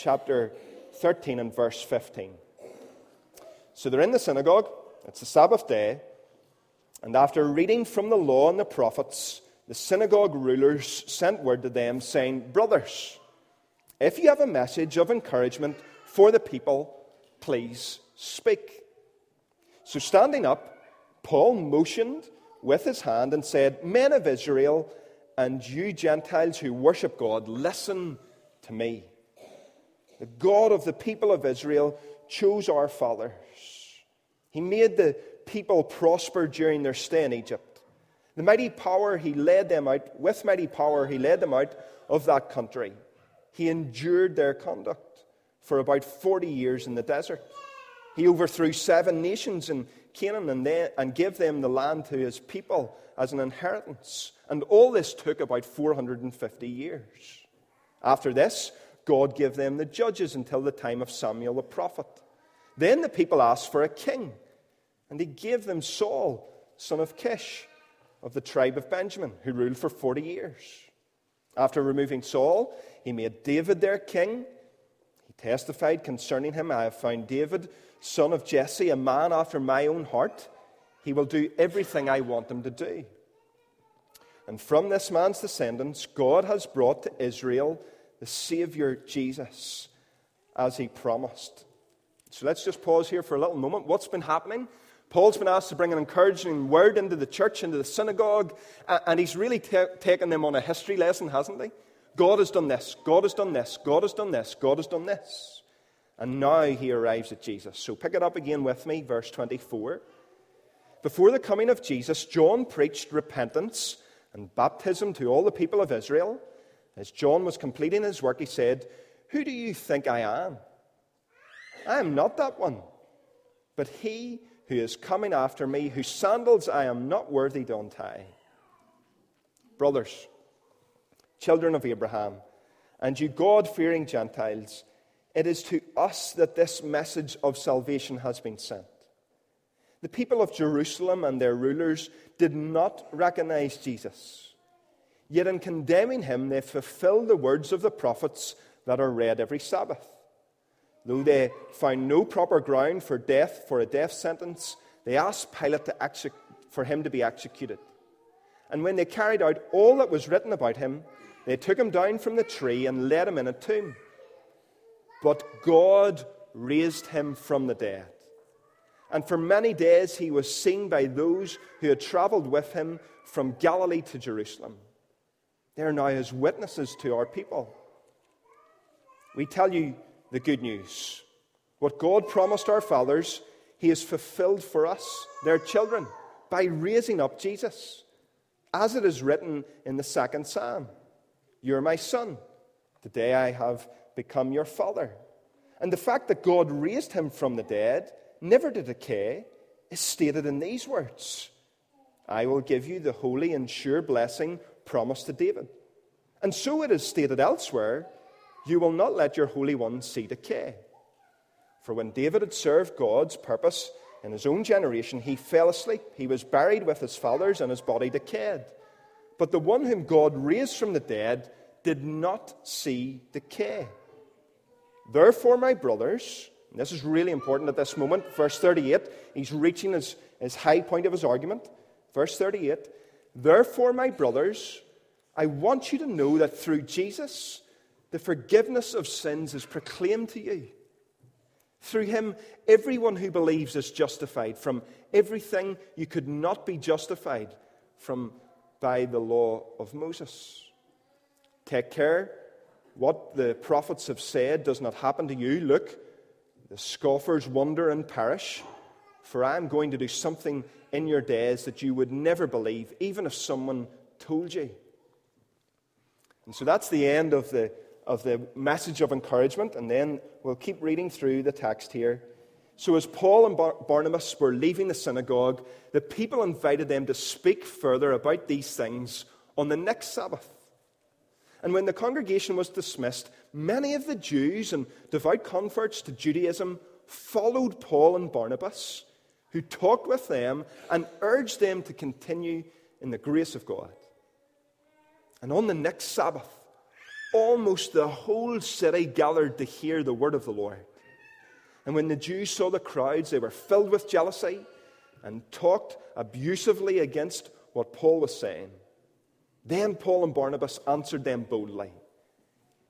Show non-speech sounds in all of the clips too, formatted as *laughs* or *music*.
chapter 13 and verse 15. So they're in the synagogue, it's the Sabbath day, and after reading from the law and the prophets, the synagogue rulers sent word to them saying, Brothers, if you have a message of encouragement for the people, please speak. So standing up, Paul motioned with his hand and said, Men of Israel, and you Gentiles who worship God, listen to me. The God of the people of Israel chose our fathers. He made the people prosper during their stay in Egypt. The mighty power he led them out, with mighty power he led them out of that country. He endured their conduct for about 40 years in the desert. He overthrew seven nations in Canaan and, and gave them the land to his people as an inheritance. And all this took about 450 years. After this, God gave them the judges until the time of Samuel the prophet. Then the people asked for a king, and he gave them Saul, son of Kish, of the tribe of Benjamin, who ruled for 40 years. After removing Saul, he made David their king. He testified concerning him I have found David, son of Jesse, a man after my own heart. He will do everything I want him to do. And from this man's descendants, God has brought to Israel the Savior Jesus, as he promised. So let's just pause here for a little moment. What's been happening? Paul's been asked to bring an encouraging word into the church, into the synagogue, and he's really t- taken them on a history lesson, hasn't he? God has done this, God has done this, God has done this, God has done this. And now he arrives at Jesus. So pick it up again with me, verse 24. Before the coming of Jesus, John preached repentance and baptism to all the people of Israel. As John was completing his work, he said, Who do you think I am? I am not that one, but he who is coming after me, whose sandals I am not worthy to untie. Brothers, children of Abraham, and you God fearing Gentiles, it is to us that this message of salvation has been sent. The people of Jerusalem and their rulers did not recognize Jesus. Yet in condemning him, they fulfilled the words of the prophets that are read every Sabbath. Though they found no proper ground for death for a death sentence, they asked Pilate exec- for him to be executed. And when they carried out all that was written about him, they took him down from the tree and laid him in a tomb. But God raised him from the dead. And for many days he was seen by those who had traveled with him from Galilee to Jerusalem. They are now as witnesses to our people. We tell you the good news. What God promised our fathers, He has fulfilled for us, their children, by raising up Jesus. As it is written in the second psalm You're my son. Today I have become your father. And the fact that God raised him from the dead, never to decay, is stated in these words I will give you the holy and sure blessing promised to David. And so it is stated elsewhere you will not let your Holy One see decay. For when David had served God's purpose in his own generation, he fell asleep. He was buried with his fathers, and his body decayed. But the one whom God raised from the dead did not see decay. Therefore, my brothers, this is really important at this moment, verse 38, he's reaching his, his high point of his argument. Verse 38 Therefore, my brothers, I want you to know that through Jesus, the forgiveness of sins is proclaimed to you. Through him, everyone who believes is justified from everything you could not be justified from by the law of Moses. Take care what the prophets have said does not happen to you. Look, the scoffers wonder and perish, for I am going to do something in your days that you would never believe, even if someone told you. And so that's the end of the of the message of encouragement, and then we'll keep reading through the text here. So, as Paul and Bar- Barnabas were leaving the synagogue, the people invited them to speak further about these things on the next Sabbath. And when the congregation was dismissed, many of the Jews and devout converts to Judaism followed Paul and Barnabas, who talked with them and urged them to continue in the grace of God. And on the next Sabbath, almost the whole city gathered to hear the word of the Lord. And when the Jews saw the crowds, they were filled with jealousy and talked abusively against what Paul was saying. Then Paul and Barnabas answered them boldly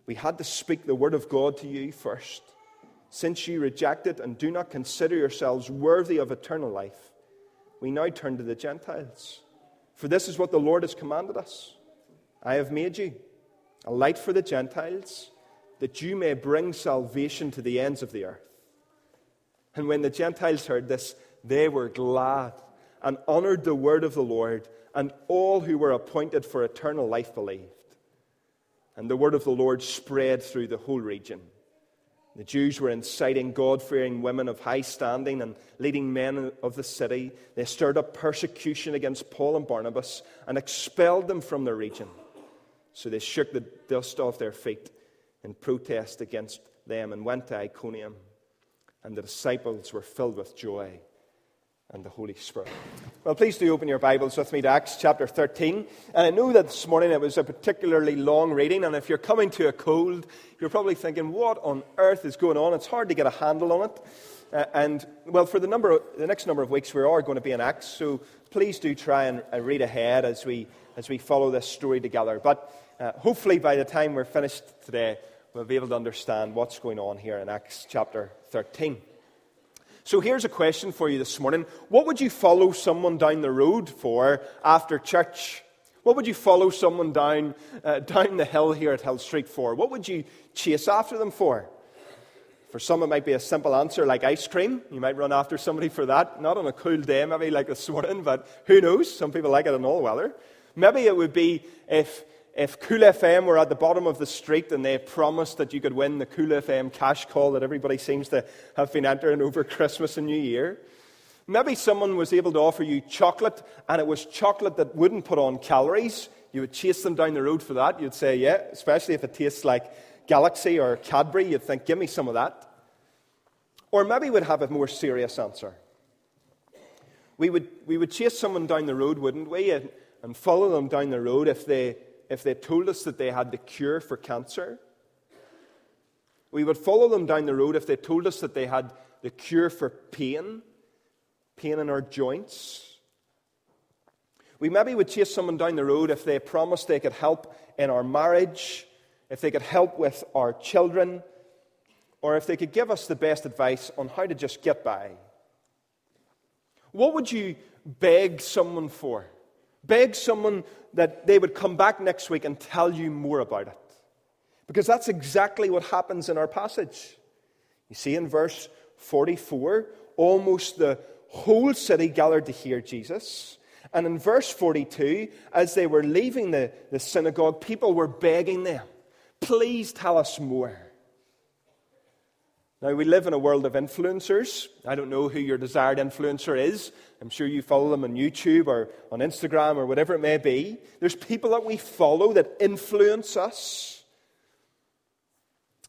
We had to speak the word of God to you first. Since you reject it and do not consider yourselves worthy of eternal life, we now turn to the Gentiles. For this is what the Lord has commanded us I have made you a light for the Gentiles, that you may bring salvation to the ends of the earth. And when the Gentiles heard this, they were glad and honored the word of the Lord, and all who were appointed for eternal life believed. And the word of the Lord spread through the whole region. The Jews were inciting God fearing women of high standing and leading men of the city. They stirred up persecution against Paul and Barnabas and expelled them from the region. So they shook the dust off their feet in protest against them and went to Iconium. And the disciples were filled with joy and the Holy Spirit. Well, please do open your Bibles with me to Acts chapter 13. And I know that this morning it was a particularly long reading, and if you're coming to a cold, you're probably thinking, what on earth is going on? It's hard to get a handle on it. Uh, and, well, for the, number of, the next number of weeks, we are going to be in Acts, so please do try and uh, read ahead as we, as we follow this story together. But uh, hopefully, by the time we're finished today, we'll be able to understand what's going on here in Acts chapter 13. So here's a question for you this morning. What would you follow someone down the road for after church? What would you follow someone down, uh, *laughs* down the hill here at Hill Street for? What would you chase after them for? For some, it might be a simple answer like ice cream. You might run after somebody for that. Not on a cool day, maybe like this *laughs* morning, but who knows? Some people like it in all weather. Maybe it would be if if Cool FM were at the bottom of the street and they promised that you could win the Cool FM cash call that everybody seems to have been entering over Christmas and New Year, maybe someone was able to offer you chocolate and it was chocolate that wouldn't put on calories. You would chase them down the road for that. You'd say, yeah, especially if it tastes like Galaxy or Cadbury, you'd think, give me some of that. Or maybe we'd have a more serious answer. We would, we would chase someone down the road, wouldn't we, and, and follow them down the road if they if they told us that they had the cure for cancer. We would follow them down the road if they told us that they had the cure for pain, pain in our joints. We maybe would chase someone down the road if they promised they could help in our marriage, if they could help with our children, or if they could give us the best advice on how to just get by. What would you beg someone for? Beg someone that they would come back next week and tell you more about it. Because that's exactly what happens in our passage. You see in verse 44, almost the whole city gathered to hear Jesus. And in verse 42, as they were leaving the, the synagogue, people were begging them, Please tell us more. Now, we live in a world of influencers. I don't know who your desired influencer is. I'm sure you follow them on YouTube or on Instagram or whatever it may be. There's people that we follow that influence us.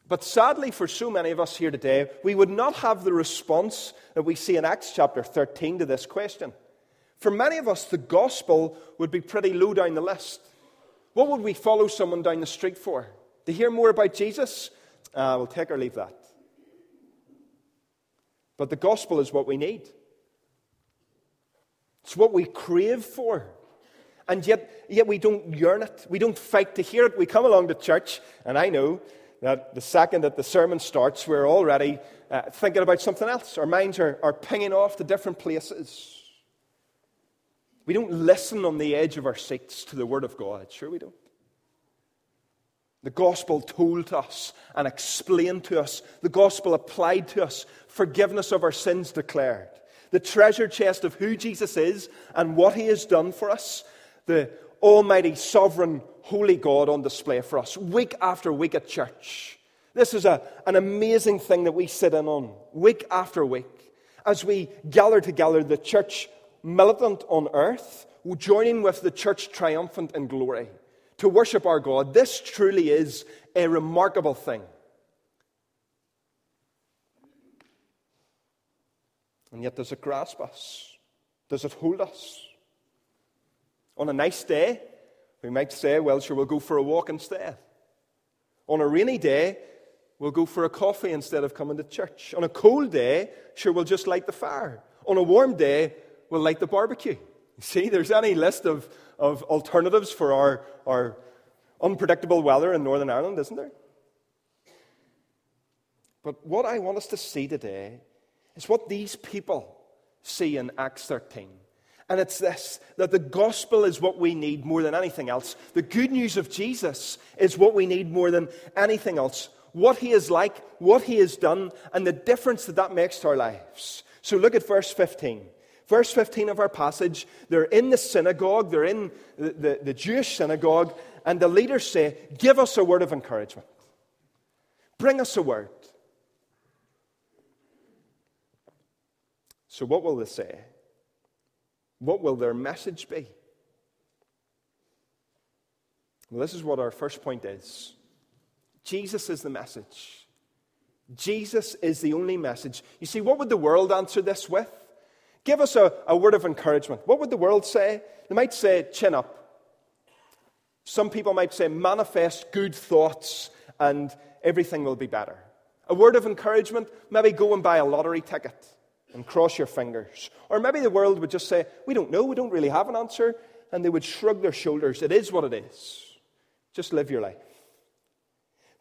But sadly, for so many of us here today, we would not have the response that we see in Acts chapter 13 to this question. For many of us, the gospel would be pretty low down the list. What would we follow someone down the street for? To hear more about Jesus? Uh, we'll take or leave that. But the gospel is what we need. It's what we crave for. And yet, yet we don't yearn it. We don't fight to hear it. We come along to church, and I know that the second that the sermon starts, we're already uh, thinking about something else. Our minds are, are pinging off to different places. We don't listen on the edge of our seats to the Word of God. Sure, we don't. The gospel told to us and explained to us, the gospel applied to us, forgiveness of our sins declared, the treasure chest of who Jesus is and what he has done for us, the almighty, sovereign, holy God on display for us, week after week at church. This is a, an amazing thing that we sit in on, week after week, as we gather together, the church militant on earth, joining with the church triumphant in glory to worship our God. This truly is a remarkable thing. And yet, does it grasp us? Does it hold us? On a nice day, we might say, well, sure, we'll go for a walk instead. On a rainy day, we'll go for a coffee instead of coming to church. On a cold day, sure, we'll just light the fire. On a warm day, we'll light the barbecue. *laughs* See, there's any list of, of alternatives for our, our unpredictable weather in Northern Ireland, isn't there? But what I want us to see today is what these people see in Acts 13. And it's this that the gospel is what we need more than anything else. The good news of Jesus is what we need more than anything else. What he is like, what he has done, and the difference that that makes to our lives. So look at verse 15. Verse 15 of our passage, they're in the synagogue, they're in the, the, the Jewish synagogue, and the leaders say, Give us a word of encouragement. Bring us a word. So, what will they say? What will their message be? Well, this is what our first point is Jesus is the message. Jesus is the only message. You see, what would the world answer this with? Give us a, a word of encouragement. What would the world say? They might say, chin up. Some people might say, manifest good thoughts and everything will be better. A word of encouragement, maybe go and buy a lottery ticket and cross your fingers. Or maybe the world would just say, We don't know, we don't really have an answer, and they would shrug their shoulders. It is what it is. Just live your life.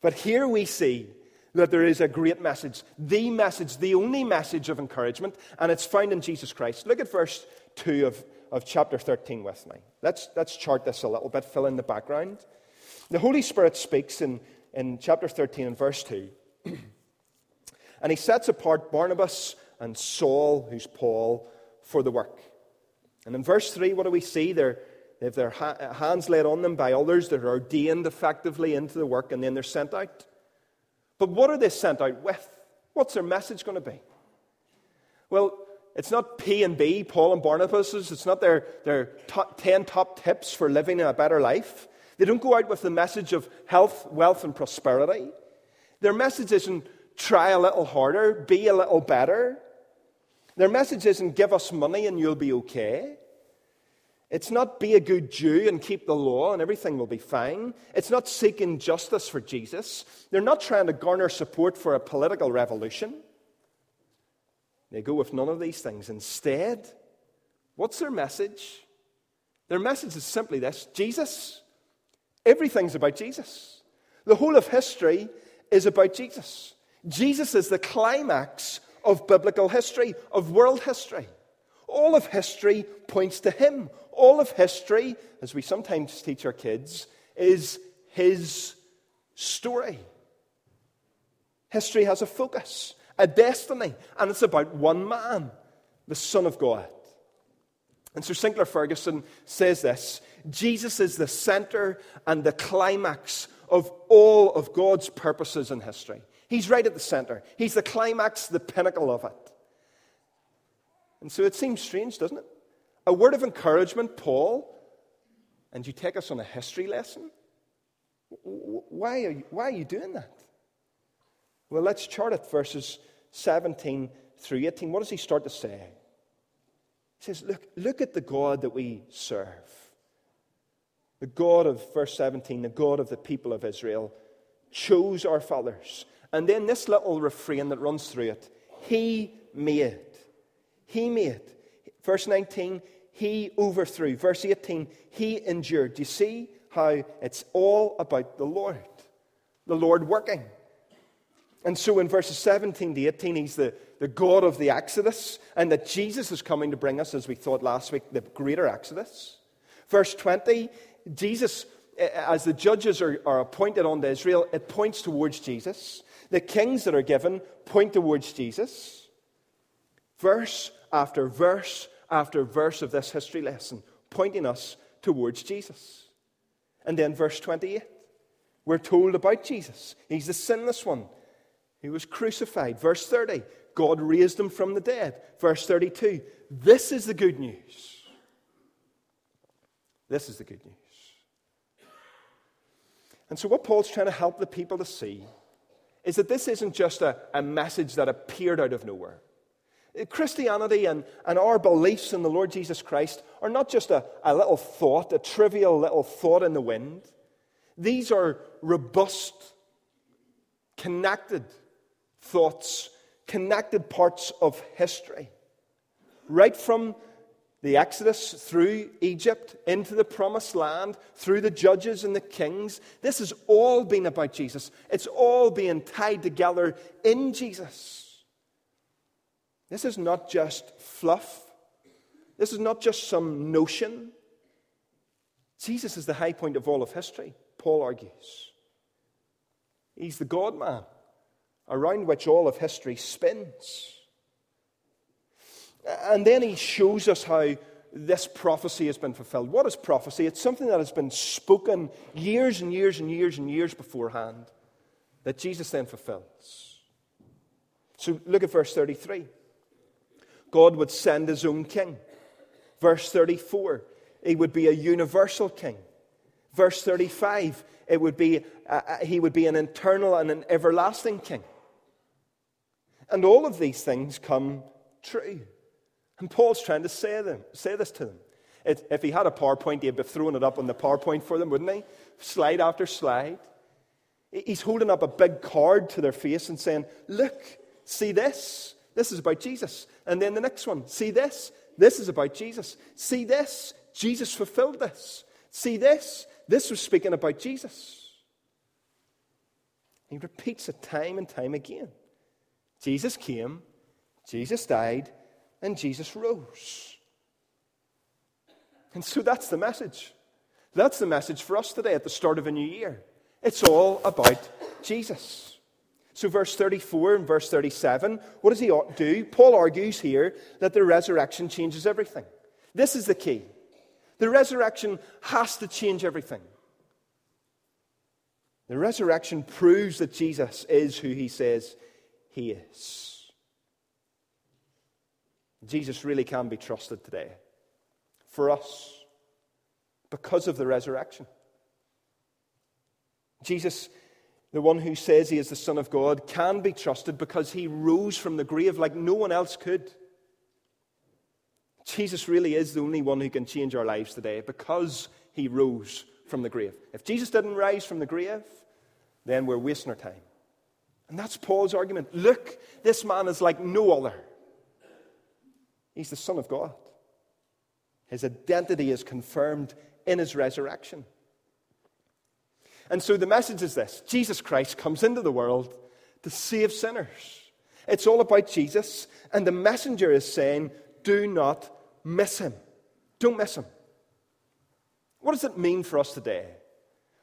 But here we see that there is a great message, the message, the only message of encouragement, and it's found in Jesus Christ. Look at verse 2 of, of chapter 13 with me. Let's, let's chart this a little bit, fill in the background. The Holy Spirit speaks in, in chapter 13 and verse 2. *clears throat* and he sets apart Barnabas and Saul, who's Paul, for the work. And in verse 3, what do we see? They're, they have their ha- hands laid on them by others. They're ordained effectively into the work, and then they're sent out. But what are they sent out with? What's their message going to be? Well, it's not P and B, Paul and Barnabas's. It's not their, their top, 10 top tips for living a better life. They don't go out with the message of health, wealth, and prosperity. Their message isn't try a little harder, be a little better. Their message isn't give us money and you'll be okay. It's not be a good Jew and keep the law and everything will be fine. It's not seeking justice for Jesus. They're not trying to garner support for a political revolution. They go with none of these things. Instead, what's their message? Their message is simply this Jesus. Everything's about Jesus. The whole of history is about Jesus. Jesus is the climax of biblical history, of world history. All of history points to him. All of history, as we sometimes teach our kids, is his story. History has a focus, a destiny, and it's about one man, the Son of God. And Sir Sinclair Ferguson says this Jesus is the center and the climax of all of God's purposes in history. He's right at the center. He's the climax, the pinnacle of it. And so it seems strange, doesn't it? A word of encouragement, Paul, and you take us on a history lesson? Why are you, why are you doing that? Well, let's chart it verses 17 through 18. What does he start to say? He says, Look, look at the God that we serve. The God of, verse 17, the God of the people of Israel chose our fathers and then this little refrain that runs through it He made. He made. Verse 19, He overthrew. Verse 18, He endured. Do you see how it's all about the Lord? The Lord working. And so in verses 17 to 18, He's the, the God of the Exodus, and that Jesus is coming to bring us, as we thought last week, the greater Exodus. Verse 20, Jesus, as the judges are, are appointed unto Israel, it points towards Jesus. The kings that are given point towards Jesus. Verse after verse after verse of this history lesson pointing us towards Jesus. And then verse 28, we're told about Jesus. He's the sinless one. He was crucified. Verse 30, God raised him from the dead. Verse 32, this is the good news. This is the good news. And so, what Paul's trying to help the people to see is that this isn't just a, a message that appeared out of nowhere. Christianity and, and our beliefs in the Lord Jesus Christ are not just a, a little thought, a trivial little thought in the wind. These are robust connected thoughts, connected parts of history. Right from the Exodus through Egypt into the promised land, through the judges and the kings. This has all been about Jesus. It's all being tied together in Jesus. This is not just fluff, this is not just some notion. Jesus is the high point of all of history, Paul argues. He's the God man around which all of history spins. And then he shows us how this prophecy has been fulfilled. What is prophecy? It's something that has been spoken years and years and years and years beforehand that Jesus then fulfills. So look at verse 33. God would send his own king. Verse 34, he would be a universal king. Verse 35, it would be, uh, uh he would be an eternal and an everlasting king. And all of these things come true. And Paul's trying to say, them, say this to them. It, if he had a PowerPoint, he'd be throwing it up on the PowerPoint for them, wouldn't he? Slide after slide. He's holding up a big card to their face and saying, Look, see this. This is about Jesus. And then the next one, see this. This is about Jesus. See this. Jesus fulfilled this. See this. This was speaking about Jesus. He repeats it time and time again. Jesus came, Jesus died, and Jesus rose. And so that's the message. That's the message for us today at the start of a new year. It's all about Jesus. So, verse 34 and verse 37, what does he do? Paul argues here that the resurrection changes everything. This is the key. The resurrection has to change everything. The resurrection proves that Jesus is who he says he is. Jesus really can be trusted today for us because of the resurrection. Jesus, the one who says he is the Son of God, can be trusted because he rose from the grave like no one else could. Jesus really is the only one who can change our lives today because he rose from the grave. If Jesus didn't rise from the grave, then we're wasting our time. And that's Paul's argument. Look, this man is like no other. He's the Son of God. His identity is confirmed in his resurrection. And so the message is this Jesus Christ comes into the world to save sinners. It's all about Jesus, and the messenger is saying, Do not miss him. Don't miss him. What does it mean for us today?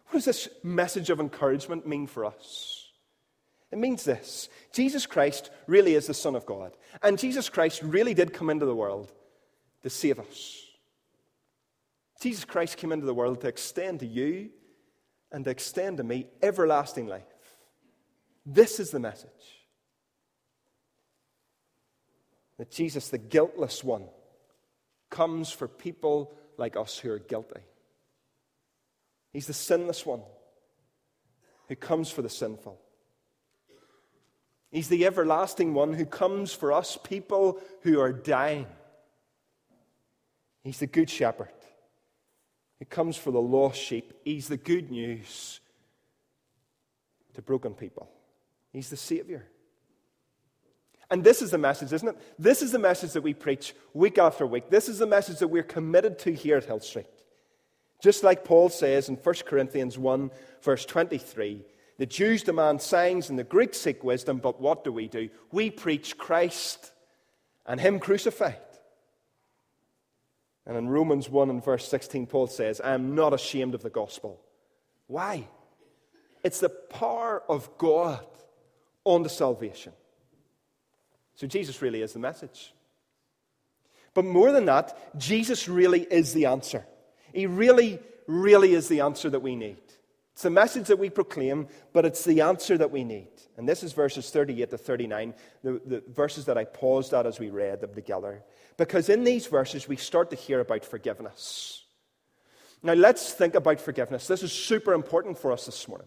What does this message of encouragement mean for us? It means this Jesus Christ really is the Son of God. And Jesus Christ really did come into the world to save us. Jesus Christ came into the world to extend to you and extend to me everlasting life. This is the message that Jesus, the guiltless one, comes for people like us who are guilty. He's the sinless one who comes for the sinful. He's the everlasting one who comes for us, people who are dying. He's the good shepherd who comes for the lost sheep. He's the good news to broken people. He's the Savior. And this is the message, isn't it? This is the message that we preach week after week. This is the message that we're committed to here at Hill Street. Just like Paul says in 1 Corinthians 1, verse 23 the Jews demand signs and the Greeks seek wisdom, but what do we do? We preach Christ and Him crucified. And in Romans 1 and verse 16, Paul says, I am not ashamed of the gospel. Why? It's the power of God unto salvation. So Jesus really is the message. But more than that, Jesus really is the answer. He really, really is the answer that we need. It's the message that we proclaim, but it's the answer that we need. And this is verses 38 to 39, the, the verses that I paused at as we read them together. Because in these verses, we start to hear about forgiveness. Now, let's think about forgiveness. This is super important for us this morning.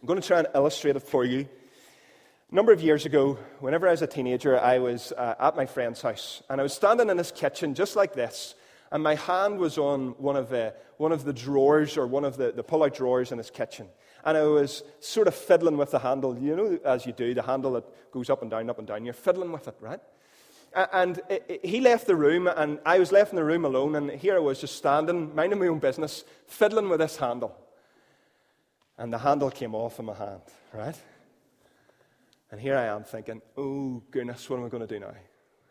I'm going to try and illustrate it for you. A number of years ago, whenever I was a teenager, I was uh, at my friend's house, and I was standing in his kitchen just like this, and my hand was on one of the, one of the drawers or one of the, the pull out drawers in his kitchen. And I was sort of fiddling with the handle. You know, as you do, the handle that goes up and down, up and down. You're fiddling with it, right? And he left the room, and I was left in the room alone. And here I was just standing, minding my own business, fiddling with this handle. And the handle came off in my hand, right? And here I am thinking, oh, goodness, what am I going to do now?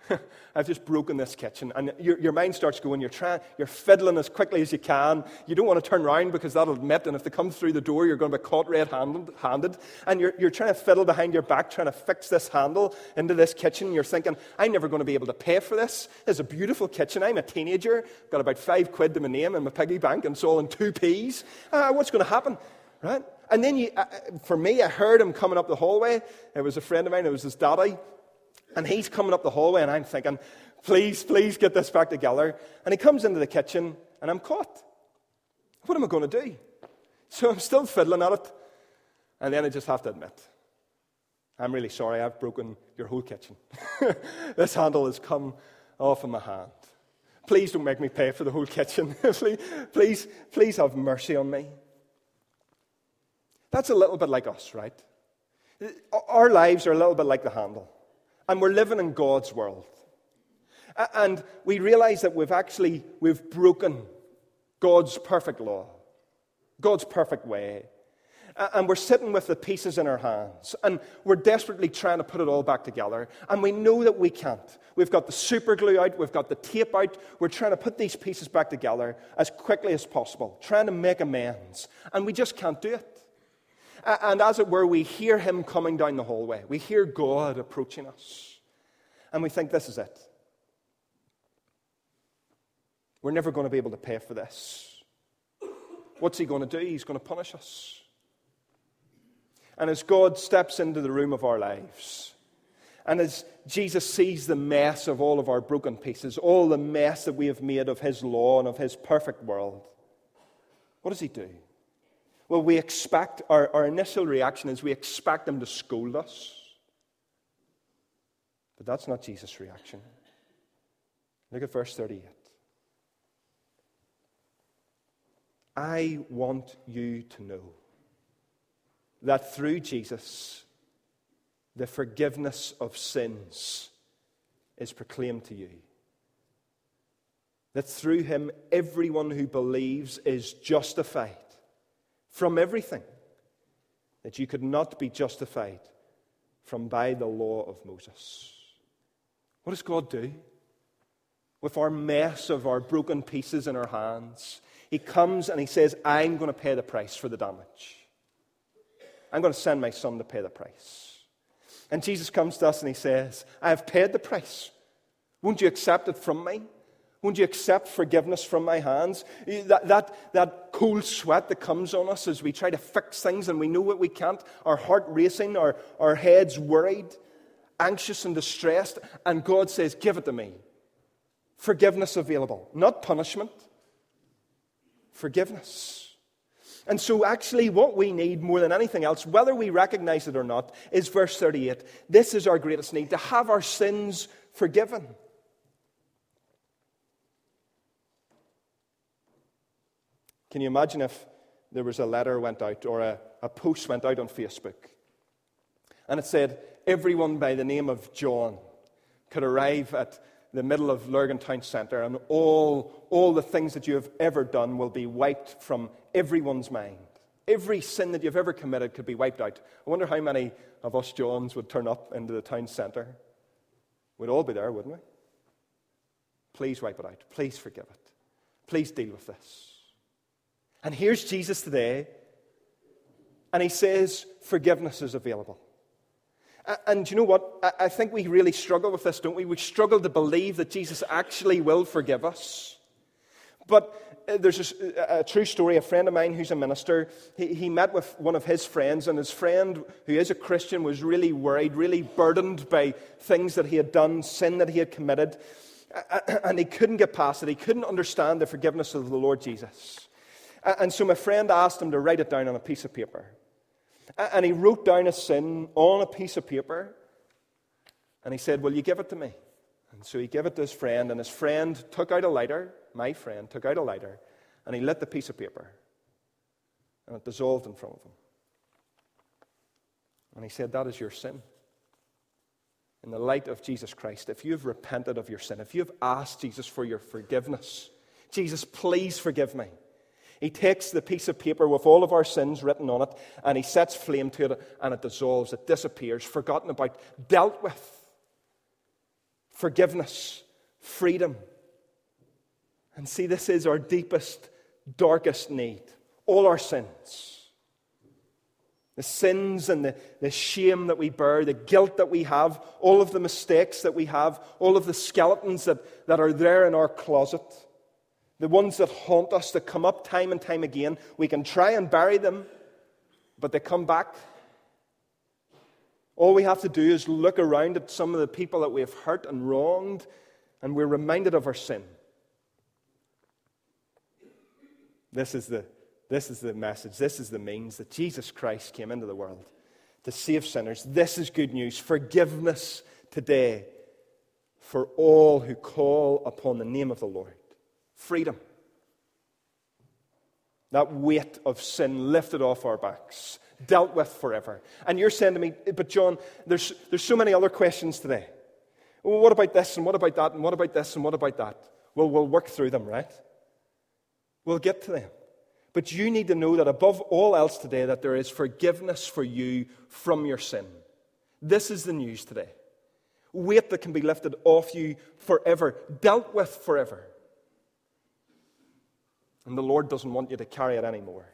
*laughs* I've just broken this kitchen. And your, your mind starts going, you're, trying, you're fiddling as quickly as you can. You don't want to turn around because that'll admit, and if they come through the door, you're going to be caught red handed. And you're, you're trying to fiddle behind your back, trying to fix this handle into this kitchen. You're thinking, I'm never going to be able to pay for this. It's a beautiful kitchen. I'm a teenager, got about five quid to my name in my piggy bank, and it's all in two peas. Uh, what's going to happen? Right? And then you, uh, for me, I heard him coming up the hallway. It was a friend of mine, it was his daddy. And he's coming up the hallway, and I'm thinking, please, please get this back together. And he comes into the kitchen, and I'm caught. What am I going to do? So I'm still fiddling at it. And then I just have to admit, I'm really sorry, I've broken your whole kitchen. *laughs* this handle has come off of my hand. Please don't make me pay for the whole kitchen. *laughs* please, please, please have mercy on me. That's a little bit like us, right? Our lives are a little bit like the handle. And we're living in God's world. And we realize that we've actually we've broken God's perfect law, God's perfect way. And we're sitting with the pieces in our hands. And we're desperately trying to put it all back together. And we know that we can't. We've got the super glue out, we've got the tape out. We're trying to put these pieces back together as quickly as possible, trying to make amends. And we just can't do it. And as it were, we hear him coming down the hallway. We hear God approaching us. And we think, this is it. We're never going to be able to pay for this. What's he going to do? He's going to punish us. And as God steps into the room of our lives, and as Jesus sees the mess of all of our broken pieces, all the mess that we have made of his law and of his perfect world, what does he do? Well, we expect, our, our initial reaction is we expect them to scold us. But that's not Jesus' reaction. Look at verse 38. I want you to know that through Jesus, the forgiveness of sins is proclaimed to you. That through him, everyone who believes is justified from everything that you could not be justified from by the law of Moses. What does God do? With our mess of our broken pieces in our hands, He comes and He says, I'm going to pay the price for the damage. I'm going to send my son to pay the price. And Jesus comes to us and He says, I have paid the price. Won't you accept it from me? Won't you accept forgiveness from my hands? That, that, that cold sweat that comes on us as we try to fix things and we know what we can't, our heart racing, our, our heads worried, anxious and distressed, and God says, Give it to me. Forgiveness available, not punishment, forgiveness. And so, actually, what we need more than anything else, whether we recognize it or not, is verse 38. This is our greatest need to have our sins forgiven. Can you imagine if there was a letter went out or a, a post went out on Facebook and it said, everyone by the name of John could arrive at the middle of Lurgan Town Centre and all, all the things that you have ever done will be wiped from everyone's mind. Every sin that you've ever committed could be wiped out. I wonder how many of us Johns would turn up into the town centre. We'd all be there, wouldn't we? Please wipe it out. Please forgive it. Please deal with this. And here's Jesus today, and he says, Forgiveness is available. And you know what? I think we really struggle with this, don't we? We struggle to believe that Jesus actually will forgive us. But uh, there's a, a, true story. A friend of mine who's a minister, he, he, met with one of his friends, and his friend, who is a Christian, was really worried, really burdened by things that he had done, sin that he had committed. And he couldn't get past it. He couldn't understand the forgiveness of the Lord Jesus. And so my friend asked him to write it down on a piece of paper. And he wrote down a sin on a piece of paper. And he said, Will you give it to me? And so he gave it to his friend, and his friend took out a lighter. My friend took out a lighter, and he lit the piece of paper. And it dissolved in front of him. And he said, That is your sin. In the light of Jesus Christ, if you've repented of your sin, if you've asked Jesus for your forgiveness, Jesus, please forgive me. He takes the piece of paper with all of our sins written on it and he sets flame to it and it dissolves, it disappears, forgotten about, dealt with. Forgiveness, freedom. And see, this is our deepest, darkest need. All our sins. The sins and the, the shame that we bear, the guilt that we have, all of the mistakes that we have, all of the skeletons that, that are there in our closet the ones that haunt us, that come up time and time again. We can try and bury them, but they come back. All we have to do is look around at some of the people that we have hurt and wronged, and we're reminded of our sin. This is the, this is the message. This is the means that Jesus Christ came into the world to save sinners. This is good news. Forgiveness today for all who call upon the name of the Lord freedom. That weight of sin lifted off our backs, dealt with forever. And you're saying to me, but John, there's, there's so many other questions today. Well, what about this, and what about that, and what about this, and what about that? Well, we'll work through them, right? We'll get to them. But you need to know that above all else today, that there is forgiveness for you from your sin. This is the news today. Weight that can be lifted off you forever, dealt with forever. And the Lord doesn't want you to carry it anymore.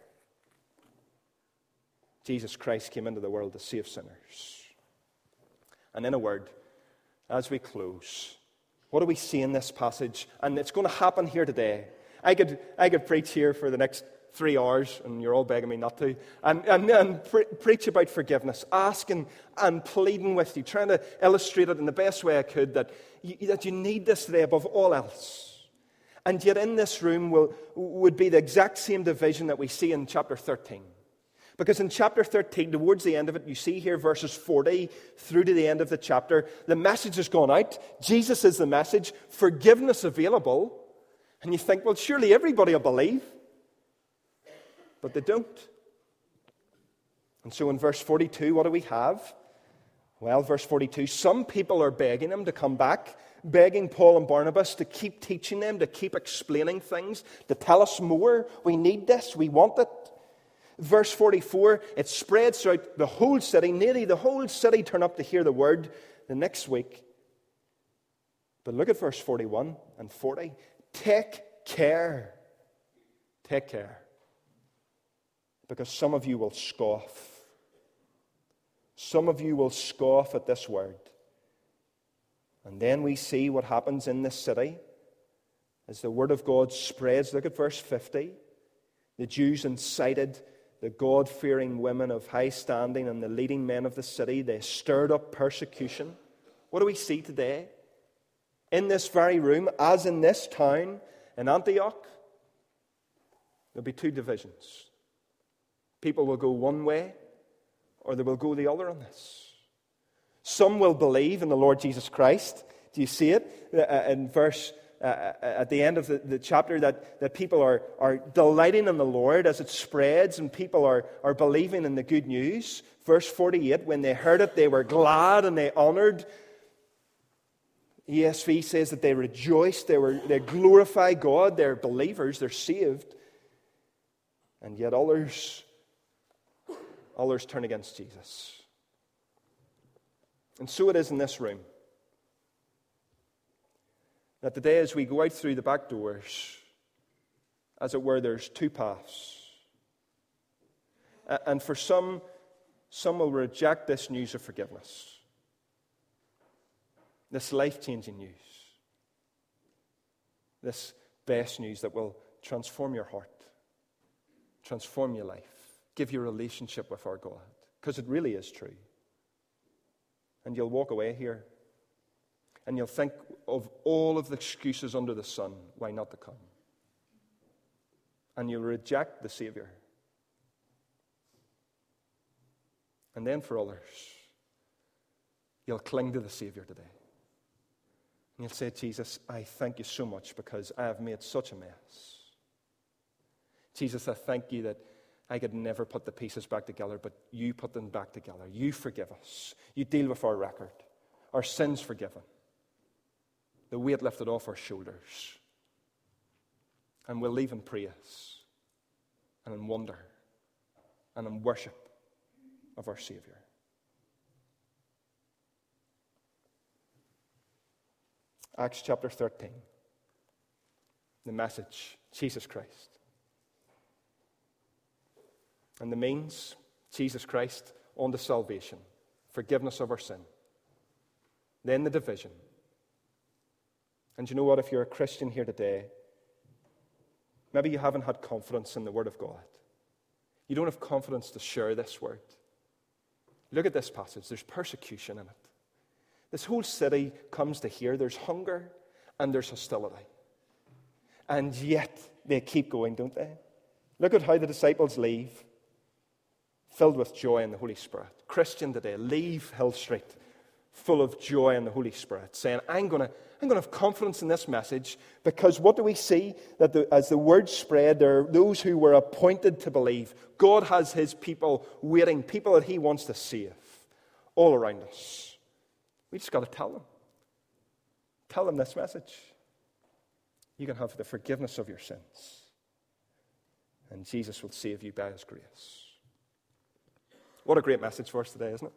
Jesus Christ came into the world to save sinners. And in a word, as we close, what do we see in this passage? And it's going to happen here today. I could, I could preach here for the next three hours, and you're all begging me not to, and, and, and pre- preach about forgiveness, asking and pleading with you, trying to illustrate it in the best way I could that you, that you need this today above all else. And yet, in this room will, would be the exact same division that we see in chapter 13. Because in chapter 13, towards the end of it, you see here verses 40 through to the end of the chapter, the message has gone out. Jesus is the message, forgiveness available. And you think, well, surely everybody will believe. But they don't. And so in verse 42, what do we have? Well, verse 42 some people are begging him to come back begging Paul and Barnabas to keep teaching them, to keep explaining things, to tell us more. We need this, we want it. Verse 44, it spreads throughout the whole city. Nearly the whole city turn up to hear the word the next week. But look at verse 41 and 40. Take care. Take care. Because some of you will scoff. Some of you will scoff at this word. And then we see what happens in this city as the word of God spreads. Look at verse 50. The Jews incited the God fearing women of high standing and the leading men of the city. They stirred up persecution. What do we see today? In this very room, as in this town in Antioch, there'll be two divisions. People will go one way or they will go the other on this. Some will believe in the Lord Jesus Christ. Do you see it uh, uh, in verse uh, uh, at the end of the, the, chapter that, that people are, are delighting in the Lord as it spreads and people are, are believing in the good news? Verse 48 when they heard it, they were glad and they honored. ESV says that they rejoiced, they, were, they glorify God, they're believers, they're saved. And yet others, others turn against Jesus. And so it is in this room. That today, as we go out through the back doors, as it were, there's two paths. And for some, some will reject this news of forgiveness, this life changing news, this best news that will transform your heart, transform your life, give you a relationship with our God, because it really is true. And you'll walk away here and you'll think of all of the excuses under the sun why not to come. And you'll reject the Savior. And then for others, you'll cling to the Savior today. And you'll say, Jesus, I thank you so much because I have made such a mess. Jesus, I thank you that, I could never put the pieces back together, but you put them back together. You forgive us. You deal with our record, our sins forgiven, the weight lifted off our shoulders. And we'll leave in praise and in wonder and in worship of our Savior. Acts chapter 13. The message Jesus Christ. And the means Jesus Christ unto salvation, forgiveness of our sin. Then the division. And you know what? If you're a Christian here today, maybe you haven't had confidence in the Word of God. You don't have confidence to share this Word. Look at this passage. There's persecution in it. This whole city comes to hear there's hunger and there's hostility. And yet they keep going, don't they? Look at how the disciples leave, filled with joy in the Holy Spirit. Christian today, leave Hill Street full of joy in the Holy Spirit, saying, I'm going to I'm going to have confidence in this message because what do we see? That the, as the word spread, there are those who were appointed to believe. God has his people waiting, people that he wants to save all around us. We just got to tell them. Tell them this message. You can have the forgiveness of your sins. And Jesus will save you by his grace. What a great message for us today, isn't it?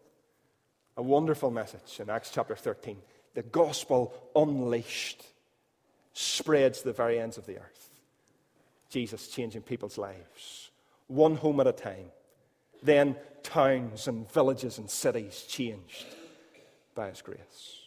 A wonderful message in Acts chapter 13. The gospel unleashed spreads to the very ends of the earth. Jesus changing people's lives, one home at a time. Then towns and villages and cities changed by His grace.